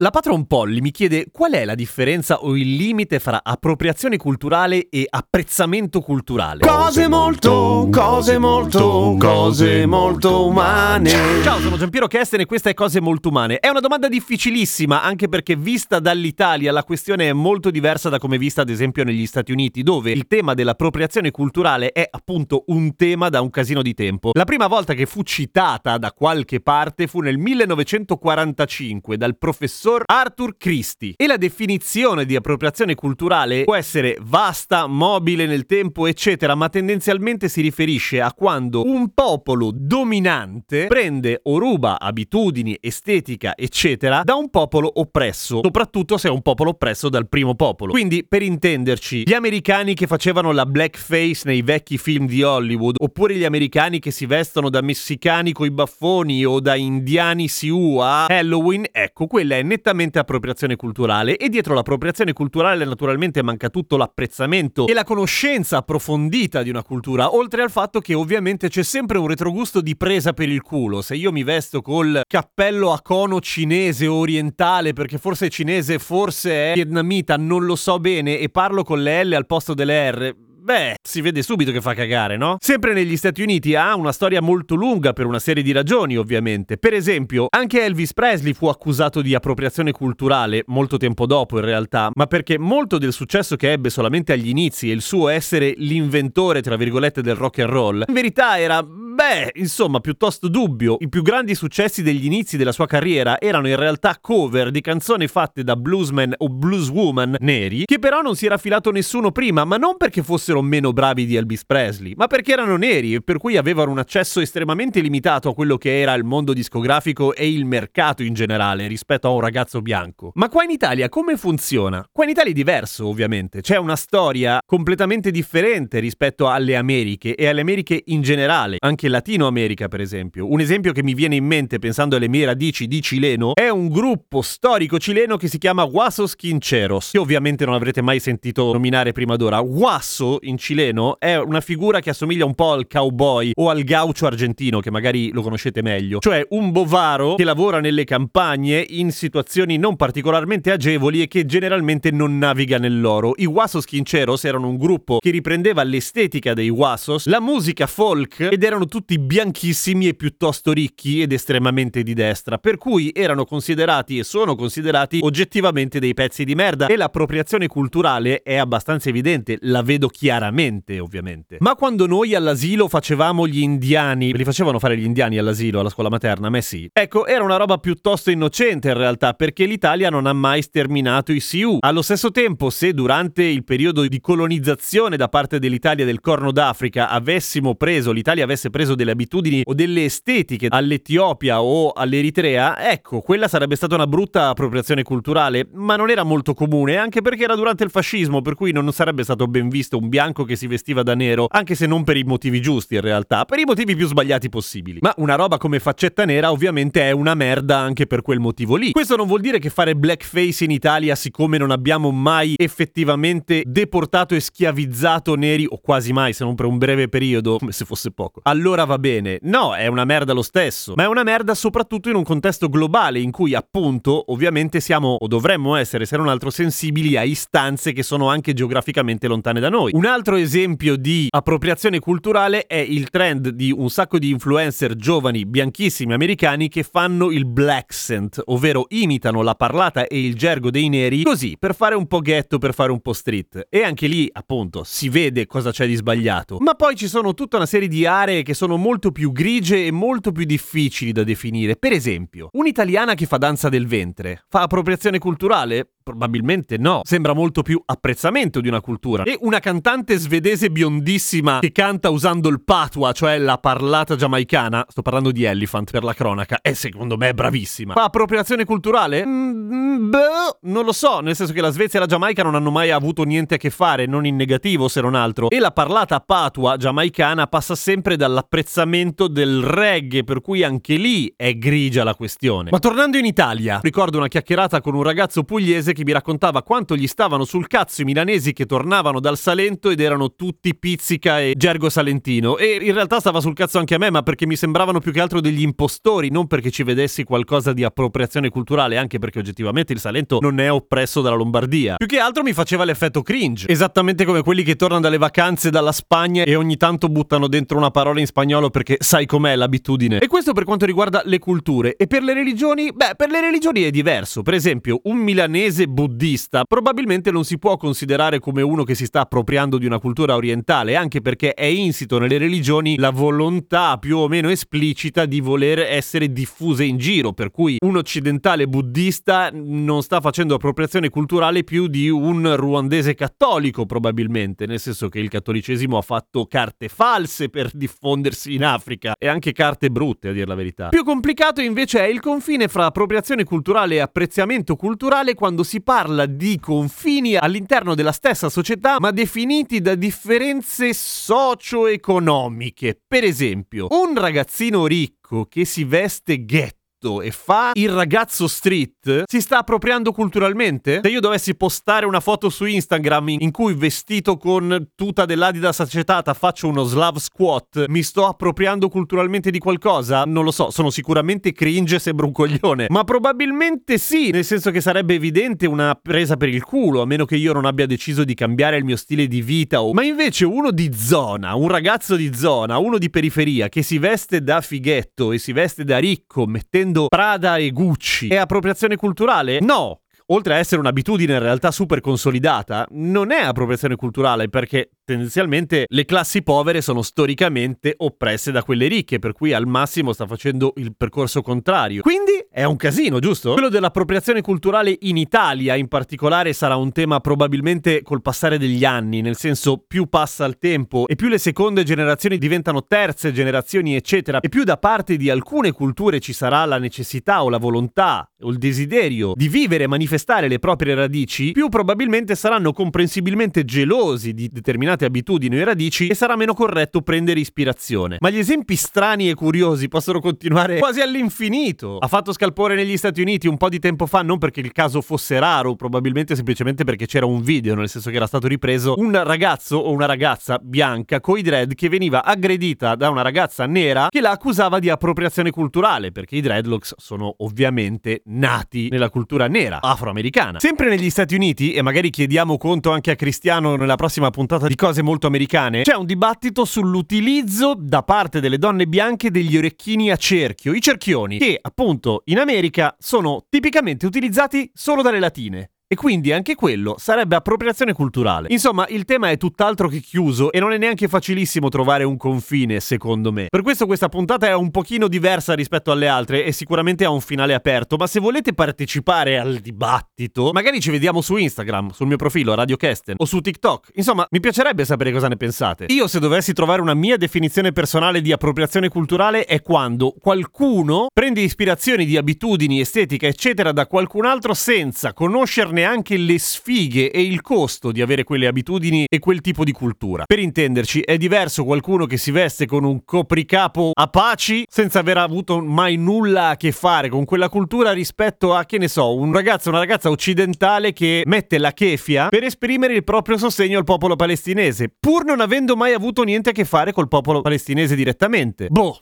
La patron Polly mi chiede qual è la differenza o il limite fra appropriazione culturale e apprezzamento culturale. Cose molto, cose molto, cose molto umane. Ciao, sono Giampiero Kesten e questa è Cose molto umane. È una domanda difficilissima anche perché vista dall'Italia la questione è molto diversa da come vista ad esempio negli Stati Uniti dove il tema dell'appropriazione culturale è appunto un tema da un casino di tempo. La prima volta che fu citata da qualche parte fu nel 1945 dal professor professor Arthur Christie. E la definizione di appropriazione culturale può essere vasta, mobile nel tempo, eccetera, ma tendenzialmente si riferisce a quando un popolo dominante prende o ruba abitudini, estetica, eccetera, da un popolo oppresso, soprattutto se è un popolo oppresso dal primo popolo. Quindi, per intenderci, gli americani che facevano la blackface nei vecchi film di Hollywood, oppure gli americani che si vestono da messicani coi baffoni o da indiani Sioux a Halloween, ecco, quella è nettamente appropriazione culturale e dietro l'appropriazione culturale naturalmente manca tutto l'apprezzamento e la conoscenza approfondita di una cultura, oltre al fatto che ovviamente c'è sempre un retrogusto di presa per il culo. Se io mi vesto col cappello a cono cinese orientale, perché forse è cinese, forse è vietnamita, non lo so bene, e parlo con le L al posto delle R, Beh, si vede subito che fa cagare, no? Sempre negli Stati Uniti ha una storia molto lunga per una serie di ragioni, ovviamente. Per esempio, anche Elvis Presley fu accusato di appropriazione culturale molto tempo dopo, in realtà, ma perché molto del successo che ebbe solamente agli inizi e il suo essere l'inventore, tra virgolette, del rock and roll, in verità era Beh, insomma, piuttosto dubbio. I più grandi successi degli inizi della sua carriera erano in realtà cover di canzoni fatte da bluesman o blueswoman neri, che però non si era filato nessuno prima, ma non perché fossero meno bravi di Elvis Presley, ma perché erano neri e per cui avevano un accesso estremamente limitato a quello che era il mondo discografico e il mercato in generale rispetto a un ragazzo bianco. Ma qua in Italia come funziona? Qua in Italia è diverso, ovviamente. C'è una storia completamente differente rispetto alle Americhe e alle Americhe in generale, anche Latino America, per esempio. Un esempio che mi viene in mente pensando alle mie radici di cileno è un gruppo storico cileno che si chiama Guasos Quincheros, che ovviamente non avrete mai sentito nominare prima d'ora. Guaso in cileno è una figura che assomiglia un po' al cowboy o al gaucho argentino, che magari lo conoscete meglio, cioè un bovaro che lavora nelle campagne in situazioni non particolarmente agevoli e che generalmente non naviga nell'oro. I Guasos Quincheros erano un gruppo che riprendeva l'estetica dei Guasos, la musica folk ed erano tutti tutti bianchissimi e piuttosto ricchi ed estremamente di destra, per cui erano considerati e sono considerati oggettivamente dei pezzi di merda e l'appropriazione culturale è abbastanza evidente, la vedo chiaramente ovviamente. Ma quando noi all'asilo facevamo gli indiani, li facevano fare gli indiani all'asilo, alla scuola materna, a sì. Ecco, era una roba piuttosto innocente in realtà, perché l'Italia non ha mai sterminato i Sioux. Allo stesso tempo, se durante il periodo di colonizzazione da parte dell'Italia del Corno d'Africa avessimo preso, l'Italia avesse preso preso delle abitudini o delle estetiche all'Etiopia o all'Eritrea, ecco, quella sarebbe stata una brutta appropriazione culturale, ma non era molto comune, anche perché era durante il fascismo, per cui non sarebbe stato ben visto un bianco che si vestiva da nero, anche se non per i motivi giusti in realtà, per i motivi più sbagliati possibili. Ma una roba come faccetta nera ovviamente è una merda anche per quel motivo lì. Questo non vuol dire che fare blackface in Italia, siccome non abbiamo mai effettivamente deportato e schiavizzato neri, o quasi mai, se non per un breve periodo, come se fosse poco. Allora allora va bene. No, è una merda lo stesso, ma è una merda soprattutto in un contesto globale in cui appunto ovviamente siamo o dovremmo essere se non altro sensibili a istanze che sono anche geograficamente lontane da noi. Un altro esempio di appropriazione culturale è il trend di un sacco di influencer giovani bianchissimi americani che fanno il black accent, ovvero imitano la parlata e il gergo dei neri così per fare un po' ghetto, per fare un po' street. E anche lì, appunto, si vede cosa c'è di sbagliato. Ma poi ci sono tutta una serie di aree che sono molto più grigie e molto più difficili da definire. Per esempio, un'italiana che fa danza del ventre fa appropriazione culturale? Probabilmente no, sembra molto più apprezzamento di una cultura. E una cantante svedese biondissima che canta usando il patua, cioè la parlata giamaicana, sto parlando di Elephant per la cronaca, è secondo me bravissima. Fa appropriazione culturale? Mm, beh, non lo so, nel senso che la Svezia e la Giamaica non hanno mai avuto niente a che fare, non in negativo se non altro. E la parlata patua giamaicana passa sempre dall'apprezzamento del reggae, per cui anche lì è grigia la questione. Ma tornando in Italia, ricordo una chiacchierata con un ragazzo pugliese che mi raccontava quanto gli stavano sul cazzo i milanesi che tornavano dal Salento ed erano tutti pizzica e gergo salentino. E in realtà stava sul cazzo anche a me, ma perché mi sembravano più che altro degli impostori, non perché ci vedessi qualcosa di appropriazione culturale, anche perché oggettivamente il Salento non è oppresso dalla Lombardia. Più che altro mi faceva l'effetto cringe, esattamente come quelli che tornano dalle vacanze dalla Spagna e ogni tanto buttano dentro una parola in spagnolo perché sai com'è l'abitudine. E questo per quanto riguarda le culture. E per le religioni? Beh, per le religioni è diverso. Per esempio, un milanese buddista probabilmente non si può considerare come uno che si sta appropriando di una cultura orientale, anche perché è insito nelle religioni la volontà più o meno esplicita di voler essere diffuse in giro, per cui un occidentale buddista non sta facendo appropriazione culturale più di un ruandese cattolico probabilmente, nel senso che il cattolicesimo ha fatto carte false per diffondersi in Africa e anche carte brutte a dire la verità. Più complicato invece è il confine fra appropriazione culturale e apprezzamento culturale quando si parla di confini all'interno della stessa società, ma definiti da differenze socio-economiche. Per esempio, un ragazzino ricco che si veste ghetto e fa il ragazzo street si sta appropriando culturalmente? Se io dovessi postare una foto su Instagram in cui vestito con tuta dell'Adidas acetata faccio uno slav squat, mi sto appropriando culturalmente di qualcosa? Non lo so, sono sicuramente cringe sembro un coglione, ma probabilmente sì, nel senso che sarebbe evidente una presa per il culo, a meno che io non abbia deciso di cambiare il mio stile di vita o... Ma invece uno di zona, un ragazzo di zona, uno di periferia che si veste da fighetto e si veste da ricco mettendo Prada e Gucci è appropriazione culturale? No, oltre a essere un'abitudine in realtà super consolidata, non è appropriazione culturale perché tendenzialmente le classi povere sono storicamente oppresse da quelle ricche, per cui al massimo sta facendo il percorso contrario. Quindi è un casino, giusto? Quello dell'appropriazione culturale in Italia in particolare sarà un tema probabilmente col passare degli anni, nel senso più passa il tempo e più le seconde generazioni diventano terze generazioni, eccetera, e più da parte di alcune culture ci sarà la necessità o la volontà o il desiderio di vivere e manifestare le proprie radici, più probabilmente saranno comprensibilmente gelosi di determinate determinate abitudini e radici e sarà meno corretto prendere ispirazione. Ma gli esempi strani e curiosi possono continuare quasi all'infinito. Ha fatto scalpore negli Stati Uniti un po' di tempo fa, non perché il caso fosse raro, probabilmente semplicemente perché c'era un video, nel senso che era stato ripreso un ragazzo o una ragazza bianca coi dread che veniva aggredita da una ragazza nera che la accusava di appropriazione culturale, perché i dreadlocks sono ovviamente nati nella cultura nera afroamericana. Sempre negli Stati Uniti, e magari chiediamo conto anche a Cristiano nella prossima puntata di cose molto americane, c'è un dibattito sull'utilizzo da parte delle donne bianche degli orecchini a cerchio, i cerchioni, che appunto in America sono tipicamente utilizzati solo dalle latine. E quindi anche quello sarebbe appropriazione culturale. Insomma, il tema è tutt'altro che chiuso e non è neanche facilissimo trovare un confine, secondo me. Per questo questa puntata è un pochino diversa rispetto alle altre e sicuramente ha un finale aperto, ma se volete partecipare al dibattito, magari ci vediamo su Instagram, sul mio profilo Radio Kesten o su TikTok. Insomma, mi piacerebbe sapere cosa ne pensate. Io se dovessi trovare una mia definizione personale di appropriazione culturale è quando qualcuno prende ispirazioni di abitudini, estetica, eccetera da qualcun altro senza conoscerne neanche le sfighe e il costo di avere quelle abitudini e quel tipo di cultura. Per intenderci, è diverso qualcuno che si veste con un copricapo Apache senza aver avuto mai nulla a che fare con quella cultura rispetto a, che ne so, un ragazzo o una ragazza occidentale che mette la kefia per esprimere il proprio sostegno al popolo palestinese, pur non avendo mai avuto niente a che fare col popolo palestinese direttamente. Boh.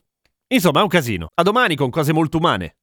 Insomma, è un casino. A domani con cose molto umane.